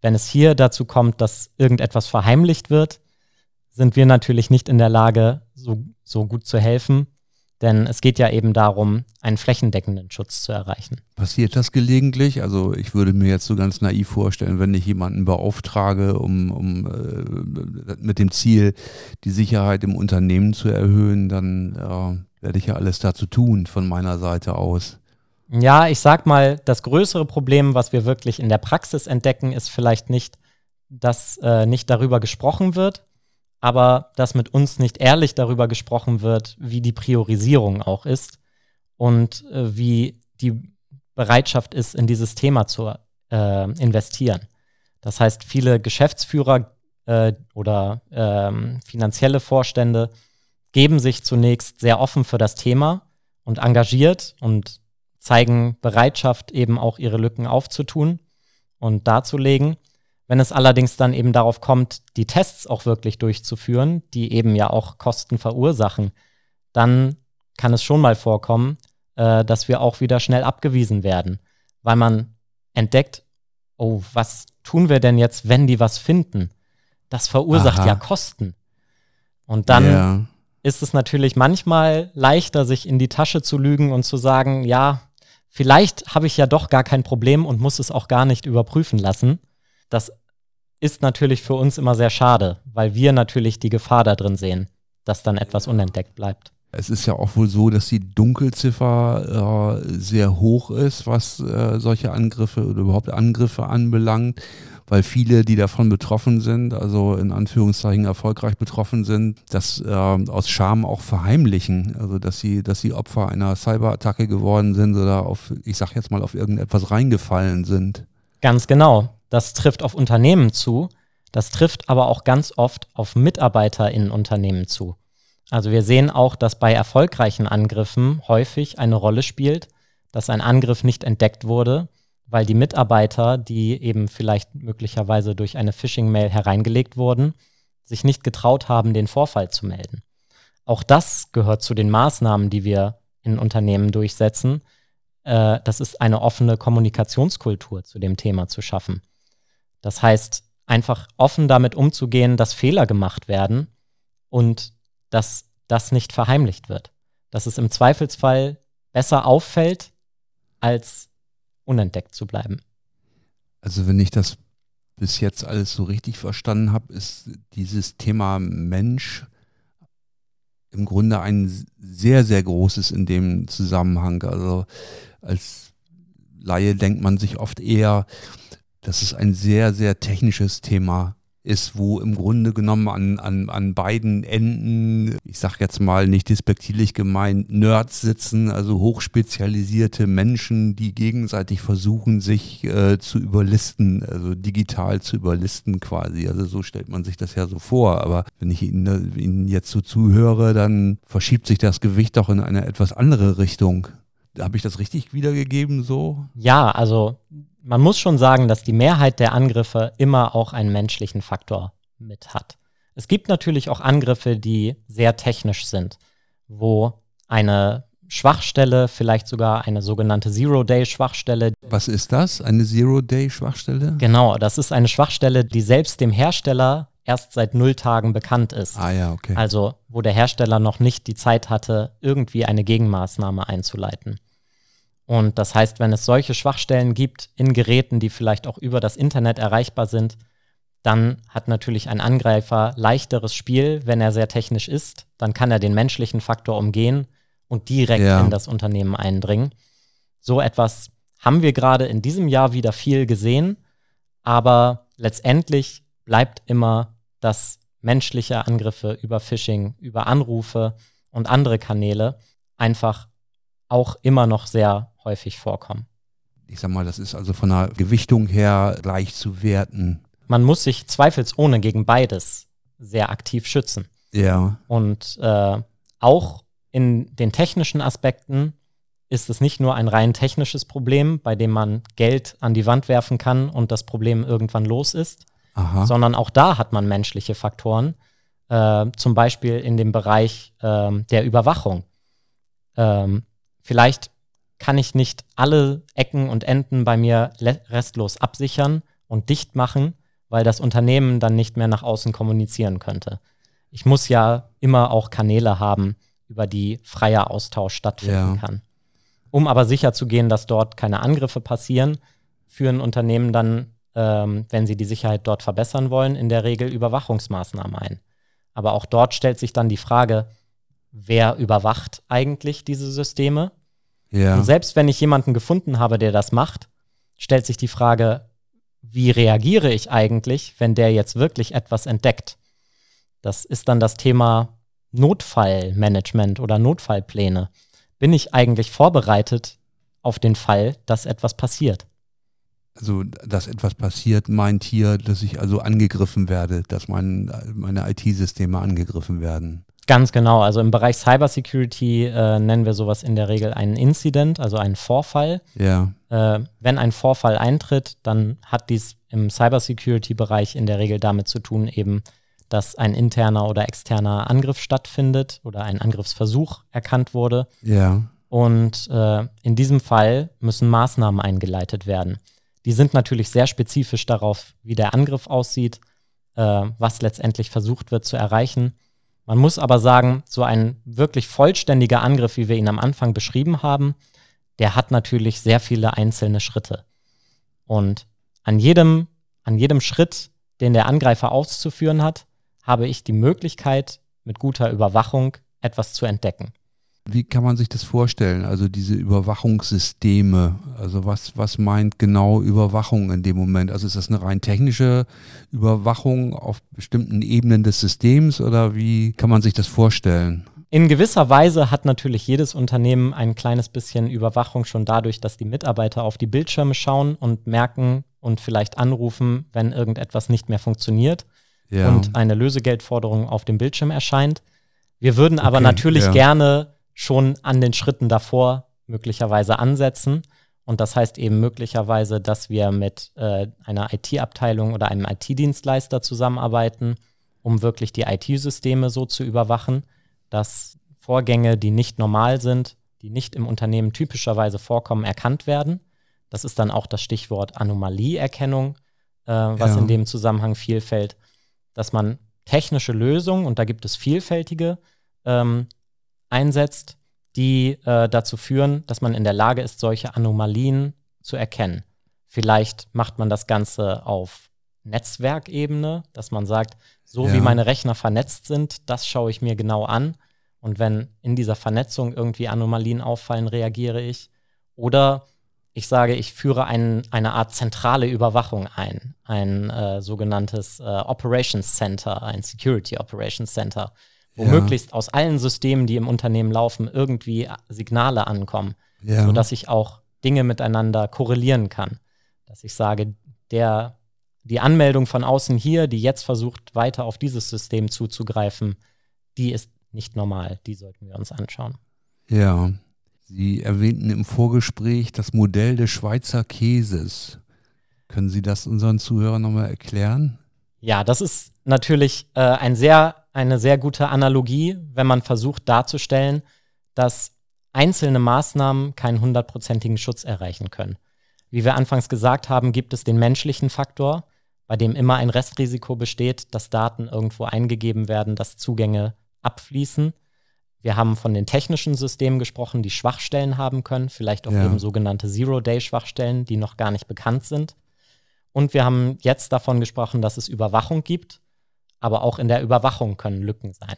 Wenn es hier dazu kommt, dass irgendetwas verheimlicht wird, sind wir natürlich nicht in der Lage, so, so gut zu helfen, denn es geht ja eben darum, einen flächendeckenden Schutz zu erreichen. Passiert das gelegentlich? Also ich würde mir jetzt so ganz naiv vorstellen, wenn ich jemanden beauftrage, um, um äh, mit dem Ziel, die Sicherheit im Unternehmen zu erhöhen, dann äh, werde ich ja alles dazu tun von meiner Seite aus. Ja, ich sag mal, das größere Problem, was wir wirklich in der Praxis entdecken, ist vielleicht nicht, dass äh, nicht darüber gesprochen wird, aber dass mit uns nicht ehrlich darüber gesprochen wird, wie die Priorisierung auch ist und äh, wie die Bereitschaft ist, in dieses Thema zu äh, investieren. Das heißt, viele Geschäftsführer äh, oder ähm, finanzielle Vorstände geben sich zunächst sehr offen für das Thema und engagiert und zeigen Bereitschaft, eben auch ihre Lücken aufzutun und darzulegen. Wenn es allerdings dann eben darauf kommt, die Tests auch wirklich durchzuführen, die eben ja auch Kosten verursachen, dann kann es schon mal vorkommen, äh, dass wir auch wieder schnell abgewiesen werden, weil man entdeckt, oh, was tun wir denn jetzt, wenn die was finden? Das verursacht Aha. ja Kosten. Und dann yeah. ist es natürlich manchmal leichter, sich in die Tasche zu lügen und zu sagen, ja, vielleicht habe ich ja doch gar kein Problem und muss es auch gar nicht überprüfen lassen. Das ist natürlich für uns immer sehr schade, weil wir natürlich die Gefahr da drin sehen, dass dann etwas unentdeckt bleibt. Es ist ja auch wohl so, dass die Dunkelziffer äh, sehr hoch ist, was äh, solche Angriffe oder überhaupt Angriffe anbelangt, weil viele, die davon betroffen sind, also in Anführungszeichen erfolgreich betroffen sind, das äh, aus Scham auch verheimlichen, also dass sie, dass sie Opfer einer Cyberattacke geworden sind oder auf, ich sag jetzt mal, auf irgendetwas reingefallen sind. Ganz genau. Das trifft auf Unternehmen zu. Das trifft aber auch ganz oft auf Mitarbeiter in Unternehmen zu. Also wir sehen auch, dass bei erfolgreichen Angriffen häufig eine Rolle spielt, dass ein Angriff nicht entdeckt wurde, weil die Mitarbeiter, die eben vielleicht möglicherweise durch eine Phishing-Mail hereingelegt wurden, sich nicht getraut haben, den Vorfall zu melden. Auch das gehört zu den Maßnahmen, die wir in Unternehmen durchsetzen. Äh, das ist eine offene Kommunikationskultur zu dem Thema zu schaffen. Das heißt, einfach offen damit umzugehen, dass Fehler gemacht werden und dass das nicht verheimlicht wird. Dass es im Zweifelsfall besser auffällt, als unentdeckt zu bleiben. Also wenn ich das bis jetzt alles so richtig verstanden habe, ist dieses Thema Mensch im Grunde ein sehr, sehr großes in dem Zusammenhang. Also als Laie denkt man sich oft eher, dass es ein sehr, sehr technisches Thema ist, wo im Grunde genommen an, an, an beiden Enden, ich sag jetzt mal nicht despektierlich gemeint, Nerds sitzen, also hochspezialisierte Menschen, die gegenseitig versuchen, sich äh, zu überlisten, also digital zu überlisten quasi. Also so stellt man sich das ja so vor. Aber wenn ich Ihnen, Ihnen jetzt so zuhöre, dann verschiebt sich das Gewicht doch in eine etwas andere Richtung. Habe ich das richtig wiedergegeben so? Ja, also man muss schon sagen, dass die Mehrheit der Angriffe immer auch einen menschlichen Faktor mit hat. Es gibt natürlich auch Angriffe, die sehr technisch sind, wo eine Schwachstelle, vielleicht sogar eine sogenannte Zero-Day-Schwachstelle. Was ist das? Eine Zero-Day-Schwachstelle? Genau, das ist eine Schwachstelle, die selbst dem Hersteller erst seit null Tagen bekannt ist. Ah ja, okay. Also wo der Hersteller noch nicht die Zeit hatte, irgendwie eine Gegenmaßnahme einzuleiten. Und das heißt, wenn es solche Schwachstellen gibt in Geräten, die vielleicht auch über das Internet erreichbar sind, dann hat natürlich ein Angreifer leichteres Spiel, wenn er sehr technisch ist. Dann kann er den menschlichen Faktor umgehen und direkt ja. in das Unternehmen eindringen. So etwas haben wir gerade in diesem Jahr wieder viel gesehen, aber letztendlich bleibt immer, dass menschliche Angriffe über Phishing, über Anrufe und andere Kanäle einfach auch immer noch sehr häufig vorkommen. Ich sag mal, das ist also von der Gewichtung her gleich zu werten. Man muss sich zweifelsohne gegen beides sehr aktiv schützen. Ja. Und äh, auch in den technischen Aspekten ist es nicht nur ein rein technisches Problem, bei dem man Geld an die Wand werfen kann und das Problem irgendwann los ist, Aha. sondern auch da hat man menschliche Faktoren, äh, zum Beispiel in dem Bereich äh, der Überwachung. Ähm, vielleicht kann ich nicht alle Ecken und Enden bei mir restlos absichern und dicht machen, weil das Unternehmen dann nicht mehr nach außen kommunizieren könnte. Ich muss ja immer auch Kanäle haben, über die freier Austausch stattfinden ja. kann. Um aber sicherzugehen, dass dort keine Angriffe passieren, führen Unternehmen dann, ähm, wenn sie die Sicherheit dort verbessern wollen, in der Regel Überwachungsmaßnahmen ein. Aber auch dort stellt sich dann die Frage, wer überwacht eigentlich diese Systeme? Ja. Und selbst wenn ich jemanden gefunden habe, der das macht, stellt sich die Frage, wie reagiere ich eigentlich, wenn der jetzt wirklich etwas entdeckt? Das ist dann das Thema Notfallmanagement oder Notfallpläne. Bin ich eigentlich vorbereitet auf den Fall, dass etwas passiert? Also, dass etwas passiert, meint hier, dass ich also angegriffen werde, dass mein, meine IT-Systeme angegriffen werden. Ganz genau. Also im Bereich Cybersecurity äh, nennen wir sowas in der Regel einen Incident, also einen Vorfall. Ja. Äh, wenn ein Vorfall eintritt, dann hat dies im Cybersecurity-Bereich in der Regel damit zu tun, eben, dass ein interner oder externer Angriff stattfindet oder ein Angriffsversuch erkannt wurde. Ja. Und äh, in diesem Fall müssen Maßnahmen eingeleitet werden. Die sind natürlich sehr spezifisch darauf, wie der Angriff aussieht, äh, was letztendlich versucht wird zu erreichen. Man muss aber sagen, so ein wirklich vollständiger Angriff, wie wir ihn am Anfang beschrieben haben, der hat natürlich sehr viele einzelne Schritte. Und an jedem, an jedem Schritt, den der Angreifer auszuführen hat, habe ich die Möglichkeit, mit guter Überwachung etwas zu entdecken. Wie kann man sich das vorstellen? Also diese Überwachungssysteme, also was, was meint genau Überwachung in dem Moment? Also ist das eine rein technische Überwachung auf bestimmten Ebenen des Systems oder wie kann man sich das vorstellen? In gewisser Weise hat natürlich jedes Unternehmen ein kleines bisschen Überwachung schon dadurch, dass die Mitarbeiter auf die Bildschirme schauen und merken und vielleicht anrufen, wenn irgendetwas nicht mehr funktioniert ja. und eine Lösegeldforderung auf dem Bildschirm erscheint. Wir würden aber okay, natürlich ja. gerne schon an den Schritten davor möglicherweise ansetzen. Und das heißt eben möglicherweise, dass wir mit äh, einer IT-Abteilung oder einem IT-Dienstleister zusammenarbeiten, um wirklich die IT-Systeme so zu überwachen, dass Vorgänge, die nicht normal sind, die nicht im Unternehmen typischerweise vorkommen, erkannt werden. Das ist dann auch das Stichwort Anomalieerkennung, äh, was ja. in dem Zusammenhang viel fällt, dass man technische Lösungen, und da gibt es vielfältige, ähm, einsetzt, die äh, dazu führen, dass man in der Lage ist, solche Anomalien zu erkennen. Vielleicht macht man das Ganze auf Netzwerkebene, dass man sagt, so ja. wie meine Rechner vernetzt sind, das schaue ich mir genau an. Und wenn in dieser Vernetzung irgendwie Anomalien auffallen, reagiere ich. Oder ich sage, ich führe ein, eine Art zentrale Überwachung ein, ein äh, sogenanntes äh, Operations Center, ein Security Operations Center, wo ja. möglichst aus allen Systemen, die im Unternehmen laufen, irgendwie Signale ankommen, ja. sodass ich auch Dinge miteinander korrelieren kann. Dass ich sage, der, die Anmeldung von außen hier, die jetzt versucht, weiter auf dieses System zuzugreifen, die ist nicht normal. Die sollten wir uns anschauen. Ja. Sie erwähnten im Vorgespräch das Modell des Schweizer Käses. Können Sie das unseren Zuhörern nochmal erklären? Ja, das ist natürlich äh, ein sehr eine sehr gute Analogie, wenn man versucht darzustellen, dass einzelne Maßnahmen keinen hundertprozentigen Schutz erreichen können. Wie wir anfangs gesagt haben, gibt es den menschlichen Faktor, bei dem immer ein Restrisiko besteht, dass Daten irgendwo eingegeben werden, dass Zugänge abfließen. Wir haben von den technischen Systemen gesprochen, die Schwachstellen haben können, vielleicht auch ja. eben sogenannte Zero-Day-Schwachstellen, die noch gar nicht bekannt sind. Und wir haben jetzt davon gesprochen, dass es Überwachung gibt aber auch in der Überwachung können Lücken sein.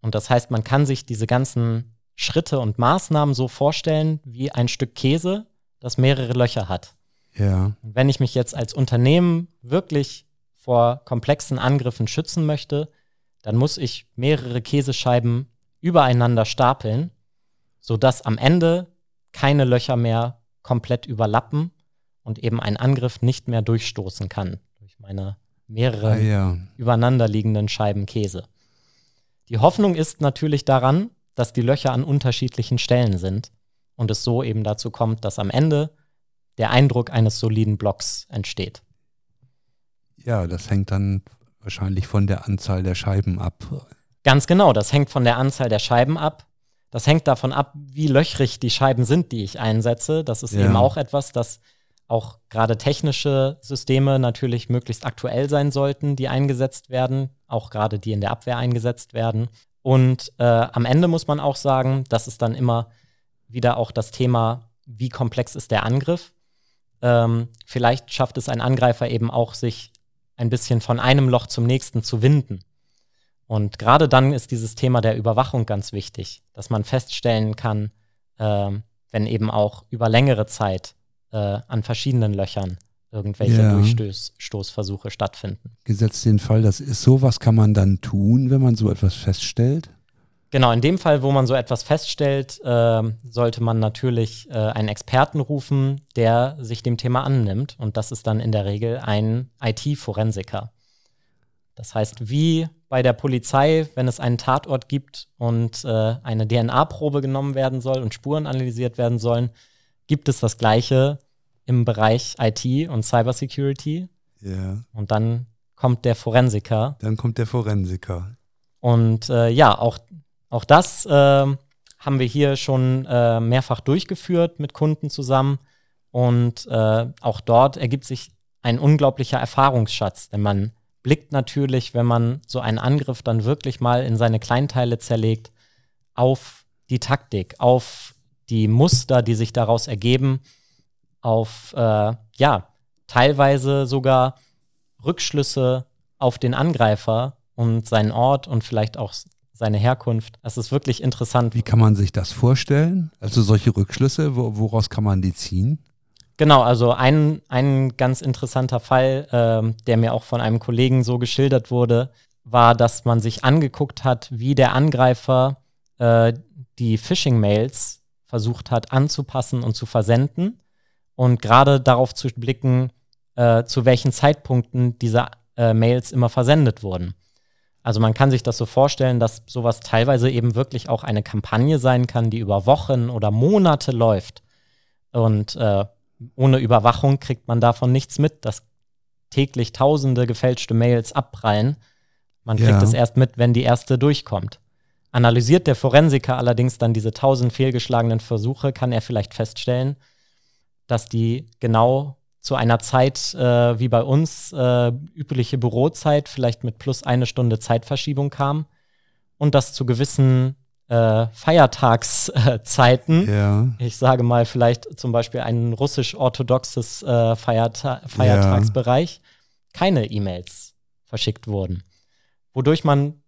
Und das heißt, man kann sich diese ganzen Schritte und Maßnahmen so vorstellen wie ein Stück Käse, das mehrere Löcher hat. Ja. Und wenn ich mich jetzt als Unternehmen wirklich vor komplexen Angriffen schützen möchte, dann muss ich mehrere Käsescheiben übereinander stapeln, sodass am Ende keine Löcher mehr komplett überlappen und eben ein Angriff nicht mehr durchstoßen kann durch meine mehrere ah, ja. übereinanderliegenden Scheiben Käse. Die Hoffnung ist natürlich daran, dass die Löcher an unterschiedlichen Stellen sind und es so eben dazu kommt, dass am Ende der Eindruck eines soliden Blocks entsteht. Ja, das hängt dann wahrscheinlich von der Anzahl der Scheiben ab. Ganz genau, das hängt von der Anzahl der Scheiben ab. Das hängt davon ab, wie löchrig die Scheiben sind, die ich einsetze. Das ist ja. eben auch etwas, das auch gerade technische Systeme natürlich möglichst aktuell sein sollten, die eingesetzt werden, auch gerade die in der Abwehr eingesetzt werden. Und äh, am Ende muss man auch sagen, das ist dann immer wieder auch das Thema, wie komplex ist der Angriff. Ähm, vielleicht schafft es ein Angreifer eben auch, sich ein bisschen von einem Loch zum nächsten zu winden. Und gerade dann ist dieses Thema der Überwachung ganz wichtig, dass man feststellen kann, äh, wenn eben auch über längere Zeit äh, an verschiedenen Löchern irgendwelche ja. Durchstoßversuche stattfinden. Gesetzt den Fall, das ist so, was kann man dann tun, wenn man so etwas feststellt? Genau, in dem Fall, wo man so etwas feststellt, äh, sollte man natürlich äh, einen Experten rufen, der sich dem Thema annimmt. Und das ist dann in der Regel ein IT-Forensiker. Das heißt, wie bei der Polizei, wenn es einen Tatort gibt und äh, eine DNA-Probe genommen werden soll und Spuren analysiert werden sollen, gibt es das Gleiche im Bereich IT und Cybersecurity. Ja. Und dann kommt der Forensiker. Dann kommt der Forensiker. Und äh, ja, auch, auch das äh, haben wir hier schon äh, mehrfach durchgeführt mit Kunden zusammen. Und äh, auch dort ergibt sich ein unglaublicher Erfahrungsschatz, denn man blickt natürlich, wenn man so einen Angriff dann wirklich mal in seine Kleinteile zerlegt, auf die Taktik, auf die Muster, die sich daraus ergeben, auf, äh, ja, teilweise sogar Rückschlüsse auf den Angreifer und seinen Ort und vielleicht auch seine Herkunft. Das ist wirklich interessant. Wie kann man sich das vorstellen? Also solche Rückschlüsse, wo, woraus kann man die ziehen? Genau, also ein, ein ganz interessanter Fall, ähm, der mir auch von einem Kollegen so geschildert wurde, war, dass man sich angeguckt hat, wie der Angreifer äh, die Phishing-Mails versucht hat anzupassen und zu versenden und gerade darauf zu blicken, äh, zu welchen Zeitpunkten diese äh, Mails immer versendet wurden. Also man kann sich das so vorstellen, dass sowas teilweise eben wirklich auch eine Kampagne sein kann, die über Wochen oder Monate läuft. Und äh, ohne Überwachung kriegt man davon nichts mit, dass täglich tausende gefälschte Mails abprallen. Man kriegt ja. es erst mit, wenn die erste durchkommt. Analysiert der Forensiker allerdings dann diese tausend fehlgeschlagenen Versuche, kann er vielleicht feststellen, dass die genau zu einer Zeit äh, wie bei uns, äh, übliche Bürozeit, vielleicht mit plus eine Stunde Zeitverschiebung kam und dass zu gewissen äh, Feiertagszeiten, ja. ich sage mal vielleicht zum Beispiel ein russisch-orthodoxes äh, Feierta Feiertagsbereich, ja. keine E-Mails verschickt wurden. Wodurch man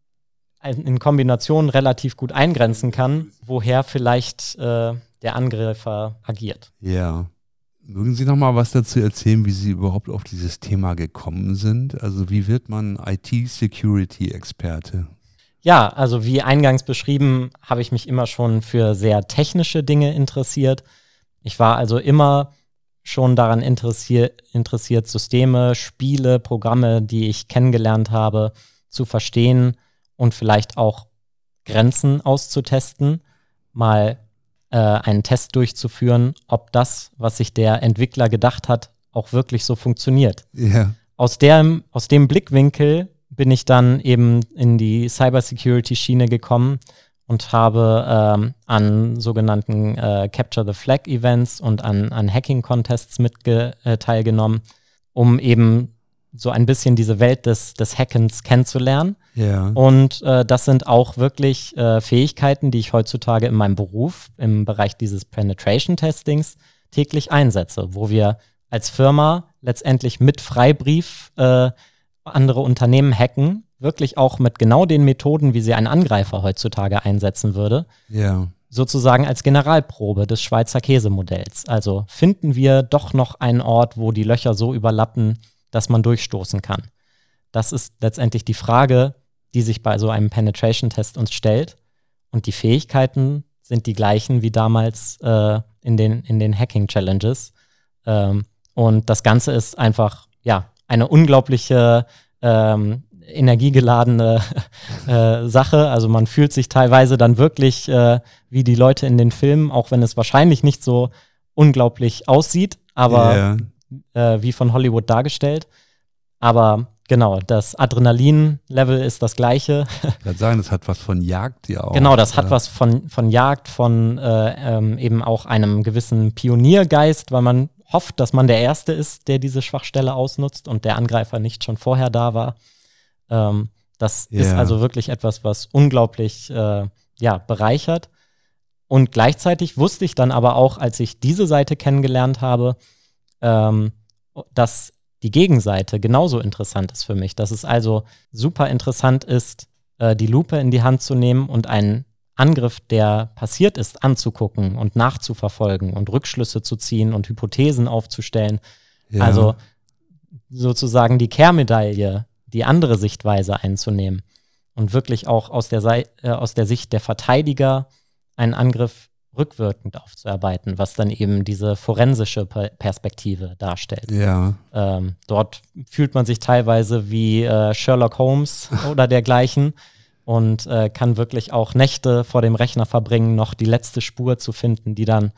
in Kombination relativ gut eingrenzen kann, woher vielleicht äh, der Angreifer agiert. Ja. Mögen Sie noch mal was dazu erzählen, wie Sie überhaupt auf dieses Thema gekommen sind? Also wie wird man IT-Security-Experte? Ja, also wie eingangs beschrieben, habe ich mich immer schon für sehr technische Dinge interessiert. Ich war also immer schon daran interessiert, interessiert Systeme, Spiele, Programme, die ich kennengelernt habe, zu verstehen und vielleicht auch Grenzen auszutesten, mal äh, einen Test durchzuführen, ob das, was sich der Entwickler gedacht hat, auch wirklich so funktioniert. Ja. Aus, dem, aus dem Blickwinkel bin ich dann eben in die Cybersecurity-Schiene gekommen und habe ähm, an sogenannten äh, Capture the Flag Events und an, an Hacking-Contests mit äh, teilgenommen, um eben so ein bisschen diese Welt des, des Hackens kennenzulernen. Ja. Und äh, das sind auch wirklich äh, Fähigkeiten, die ich heutzutage in meinem Beruf im Bereich dieses Penetration Testings täglich einsetze, wo wir als Firma letztendlich mit Freibrief äh, andere Unternehmen hacken, wirklich auch mit genau den Methoden, wie sie ein Angreifer heutzutage einsetzen würde. Ja. Sozusagen als Generalprobe des Schweizer Käsemodells. Also finden wir doch noch einen Ort, wo die Löcher so überlappen, dass man durchstoßen kann. Das ist letztendlich die Frage, die sich bei so einem Penetration-Test uns stellt. Und die Fähigkeiten sind die gleichen wie damals äh, in den, in den Hacking-Challenges. Ähm, und das Ganze ist einfach, ja, eine unglaubliche ähm, energiegeladene äh, Sache. Also man fühlt sich teilweise dann wirklich äh, wie die Leute in den Filmen, auch wenn es wahrscheinlich nicht so unglaublich aussieht, aber yeah. Äh, wie von Hollywood dargestellt. Aber genau, das Adrenalin-Level ist das gleiche. Ich würde sagen, das hat was von Jagd ja auch. Genau, das hat was von, von Jagd, von äh, ähm, eben auch einem gewissen Pioniergeist, weil man hofft, dass man der Erste ist, der diese Schwachstelle ausnutzt und der Angreifer nicht schon vorher da war. Ähm, das yeah. ist also wirklich etwas, was unglaublich äh, ja, bereichert. Und gleichzeitig wusste ich dann aber auch, als ich diese Seite kennengelernt habe, ähm, dass die Gegenseite genauso interessant ist für mich. Dass es also super interessant ist, äh, die Lupe in die Hand zu nehmen und einen Angriff, der passiert ist, anzugucken und nachzuverfolgen und Rückschlüsse zu ziehen und Hypothesen aufzustellen. Ja. Also sozusagen die Kehrmedaille, die andere Sichtweise einzunehmen und wirklich auch aus der, Sei äh, aus der Sicht der Verteidiger einen Angriff rückwirkend aufzuarbeiten, was dann eben diese forensische Perspektive darstellt. Ja. Ähm, dort fühlt man sich teilweise wie äh, Sherlock Holmes oder dergleichen und äh, kann wirklich auch Nächte vor dem Rechner verbringen, noch die letzte Spur zu finden, die dann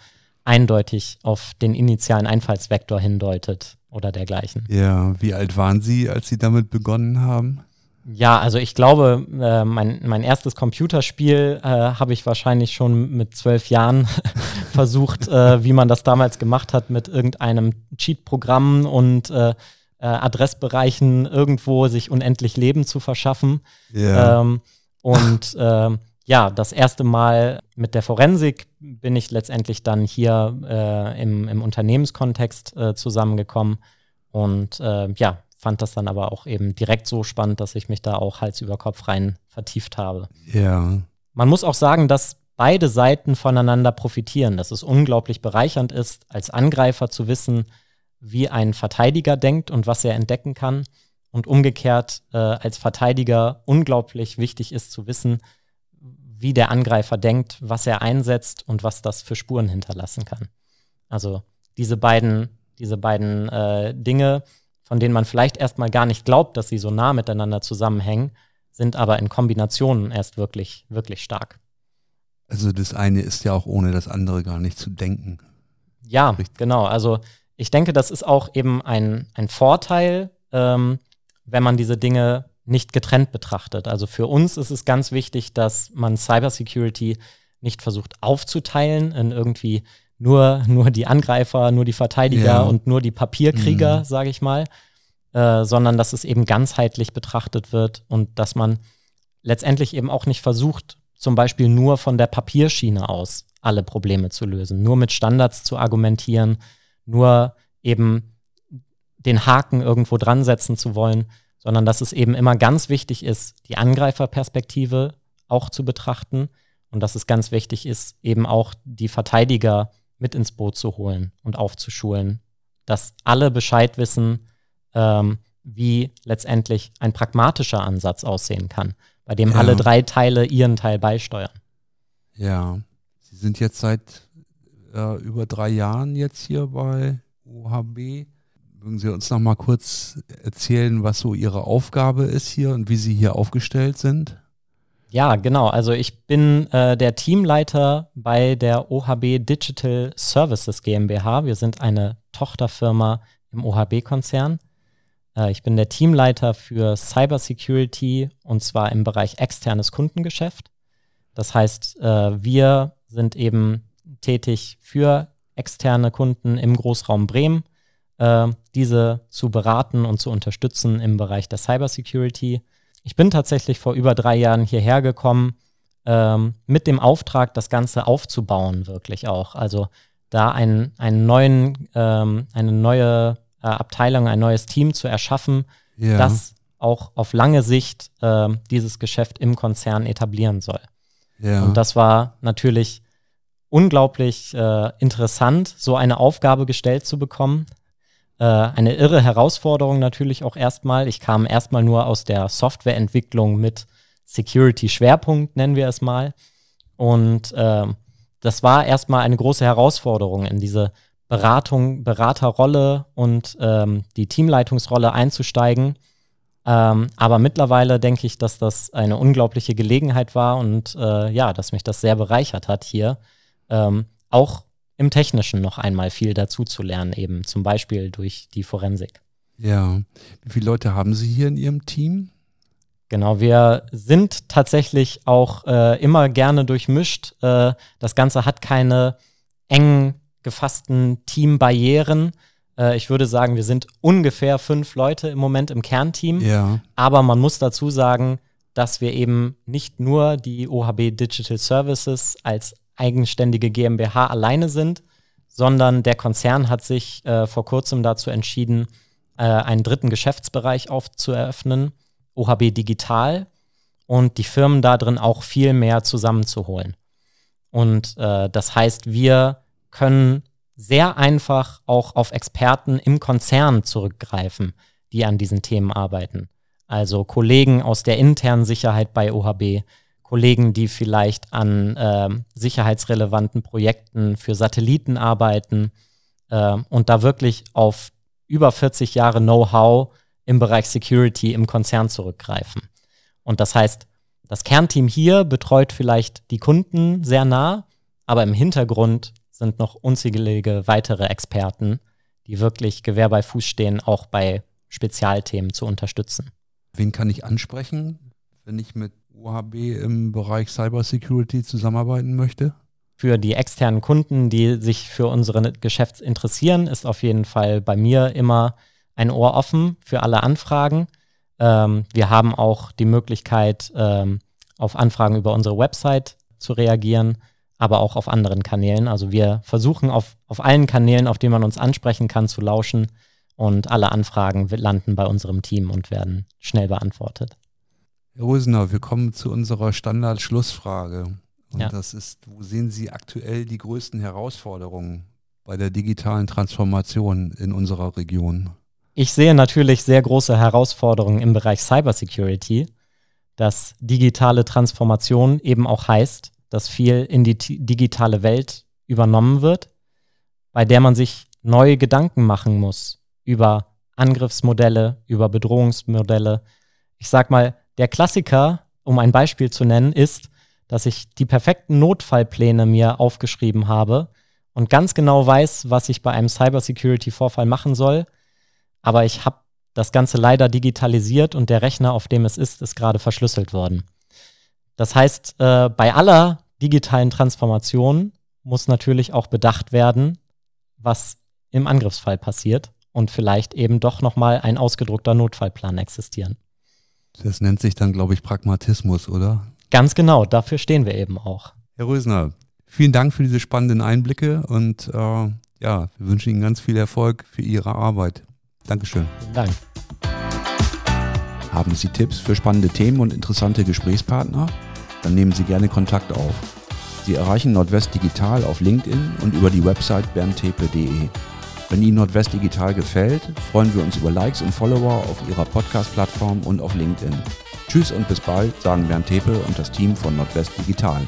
eindeutig auf den initialen Einfallsvektor hindeutet oder dergleichen. Ja, wie alt waren Sie, als Sie damit begonnen haben? Ja, also ich glaube, äh, mein, mein erstes Computerspiel äh, habe ich wahrscheinlich schon mit zwölf Jahren versucht, äh, wie man das damals gemacht hat, mit irgendeinem Cheat-Programm und äh, äh, Adressbereichen irgendwo sich unendlich Leben zu verschaffen. Ja. Ähm, und ähm, ja, das erste Mal mit der Forensik bin ich letztendlich dann hier äh, im, im Unternehmenskontext zusammengekommen. Und ja, fand das dann aber auch eben direkt so spannend, dass ich mich da auch Hals über Kopf rein vertieft habe. Ja. Man muss auch sagen, dass beide Seiten voneinander profitieren, dass es unglaublich bereichernd ist, als Angreifer zu wissen, wie ein Verteidiger denkt und was er entdecken kann. Und umgekehrt äh, als Verteidiger unglaublich wichtig ist zu wissen, wie der Angreifer denkt, was er einsetzt und was das für Spuren hinterlassen kann. Also diese beiden, diese beiden äh, Dinge von denen man vielleicht erstmal gar nicht glaubt, dass sie so nah miteinander zusammenhängen, sind aber in Kombinationen erst wirklich, wirklich stark. Also das eine ist ja auch ohne das andere gar nicht zu denken. Ja, Richtig. genau. Also ich denke, das ist auch eben ein, ein Vorteil, ähm, wenn man diese Dinge nicht getrennt betrachtet. Also für uns ist es ganz wichtig, dass man Cybersecurity nicht versucht aufzuteilen in irgendwie nur, nur die Angreifer, nur die Verteidiger ja. und nur die Papierkrieger, mhm. sage ich mal, äh, sondern dass es eben ganzheitlich betrachtet wird und dass man letztendlich eben auch nicht versucht, zum Beispiel nur von der Papierschiene aus alle Probleme zu lösen, nur mit Standards zu argumentieren, nur eben den Haken irgendwo dran setzen zu wollen, sondern dass es eben immer ganz wichtig ist, die Angreiferperspektive auch zu betrachten und dass es ganz wichtig ist, eben auch die Verteidiger mit ins Boot zu holen und aufzuschulen, dass alle Bescheid wissen, ähm, wie letztendlich ein pragmatischer Ansatz aussehen kann, bei dem ja. alle drei Teile ihren Teil beisteuern. Ja, Sie sind jetzt seit äh, über drei Jahren jetzt hier bei OHB. Mögen Sie uns noch mal kurz erzählen, was so Ihre Aufgabe ist hier und wie Sie hier aufgestellt sind? Ja, genau. Also ich bin äh, der Teamleiter bei der OHB Digital Services GmbH. Wir sind eine Tochterfirma im OHB-Konzern. Äh, ich bin der Teamleiter für Cybersecurity und zwar im Bereich externes Kundengeschäft. Das heißt, äh, wir sind eben tätig für externe Kunden im Großraum Bremen, äh, diese zu beraten und zu unterstützen im Bereich der Cybersecurity. Ich bin tatsächlich vor über drei Jahren hierher gekommen ähm, mit dem Auftrag, das Ganze aufzubauen, wirklich auch. Also da einen, einen neuen, ähm, eine neue äh, Abteilung, ein neues Team zu erschaffen, ja. das auch auf lange Sicht äh, dieses Geschäft im Konzern etablieren soll. Ja. Und das war natürlich unglaublich äh, interessant, so eine Aufgabe gestellt zu bekommen. Äh, eine irre Herausforderung natürlich auch erstmal. Ich kam erstmal nur aus der Softwareentwicklung mit Security-Schwerpunkt, nennen wir es mal. Und äh, das war erstmal eine große Herausforderung, in diese Beratung, Beraterrolle und ähm, die Teamleitungsrolle einzusteigen. Ähm, aber mittlerweile denke ich, dass das eine unglaubliche Gelegenheit war und äh, ja, dass mich das sehr bereichert hat hier. Ähm, auch im Technischen noch einmal viel dazu zu lernen, eben zum Beispiel durch die Forensik. Ja. Wie viele Leute haben Sie hier in Ihrem Team? Genau, wir sind tatsächlich auch äh, immer gerne durchmischt. Äh, das Ganze hat keine eng gefassten Teambarrieren. Äh, ich würde sagen, wir sind ungefähr fünf Leute im Moment im Kernteam. Ja. Aber man muss dazu sagen, dass wir eben nicht nur die OHB Digital Services als eigenständige GmbH alleine sind, sondern der Konzern hat sich äh, vor kurzem dazu entschieden, äh, einen dritten Geschäftsbereich aufzueröffnen, OHB Digital, und die Firmen da drin auch viel mehr zusammenzuholen. Und äh, das heißt, wir können sehr einfach auch auf Experten im Konzern zurückgreifen, die an diesen Themen arbeiten. Also Kollegen aus der internen Sicherheit bei OHB, Kollegen, die vielleicht an äh, sicherheitsrelevanten Projekten für Satelliten arbeiten äh, und da wirklich auf über 40 Jahre Know-how im Bereich Security im Konzern zurückgreifen. Und das heißt, das Kernteam hier betreut vielleicht die Kunden sehr nah, aber im Hintergrund sind noch unzählige weitere Experten, die wirklich Gewehr bei Fuß stehen, auch bei Spezialthemen zu unterstützen. Wen kann ich ansprechen, wenn ich mit OHB im Bereich Cybersecurity zusammenarbeiten möchte? Für die externen Kunden, die sich für unsere Geschäfts interessieren, ist auf jeden Fall bei mir immer ein Ohr offen für alle Anfragen. Ähm, wir haben auch die Möglichkeit, ähm, auf Anfragen über unsere Website zu reagieren, aber auch auf anderen Kanälen. Also wir versuchen auf, auf allen Kanälen, auf denen man uns ansprechen kann, zu lauschen und alle Anfragen landen bei unserem Team und werden schnell beantwortet. Herr Rösener, wir kommen zu unserer Standard-Schlussfrage. Und ja. das ist, wo sehen Sie aktuell die größten Herausforderungen bei der digitalen Transformation in unserer Region? Ich sehe natürlich sehr große Herausforderungen im Bereich Cybersecurity, dass digitale Transformation eben auch heißt, dass viel in die digitale Welt übernommen wird, bei der man sich neue Gedanken machen muss über Angriffsmodelle, über Bedrohungsmodelle. Ich sag mal, der Klassiker, um ein Beispiel zu nennen, ist, dass ich die perfekten Notfallpläne mir aufgeschrieben habe und ganz genau weiß, was ich bei einem Cybersecurity-Vorfall machen soll. Aber ich habe das Ganze leider digitalisiert und der Rechner, auf dem es ist, ist gerade verschlüsselt worden. Das heißt, äh, bei aller digitalen Transformation muss natürlich auch bedacht werden, was im Angriffsfall passiert und vielleicht eben doch nochmal ein ausgedruckter Notfallplan existieren. Das nennt sich dann, glaube ich, Pragmatismus, oder? Ganz genau, dafür stehen wir eben auch. Herr Rösner, vielen Dank für diese spannenden Einblicke und äh, ja, wir wünschen Ihnen ganz viel Erfolg für Ihre Arbeit. Dankeschön. Vielen Dank. Haben Sie Tipps für spannende Themen und interessante Gesprächspartner? Dann nehmen Sie gerne Kontakt auf. Sie erreichen Nordwest Digital auf LinkedIn und über die Website berntepe.de. Wenn Ihnen Nordwest Digital gefällt, freuen wir uns über Likes und Follower auf Ihrer Podcast-Plattform und auf LinkedIn. Tschüss und bis bald, sagen Bernd Tepe und das Team von Nordwest Digital.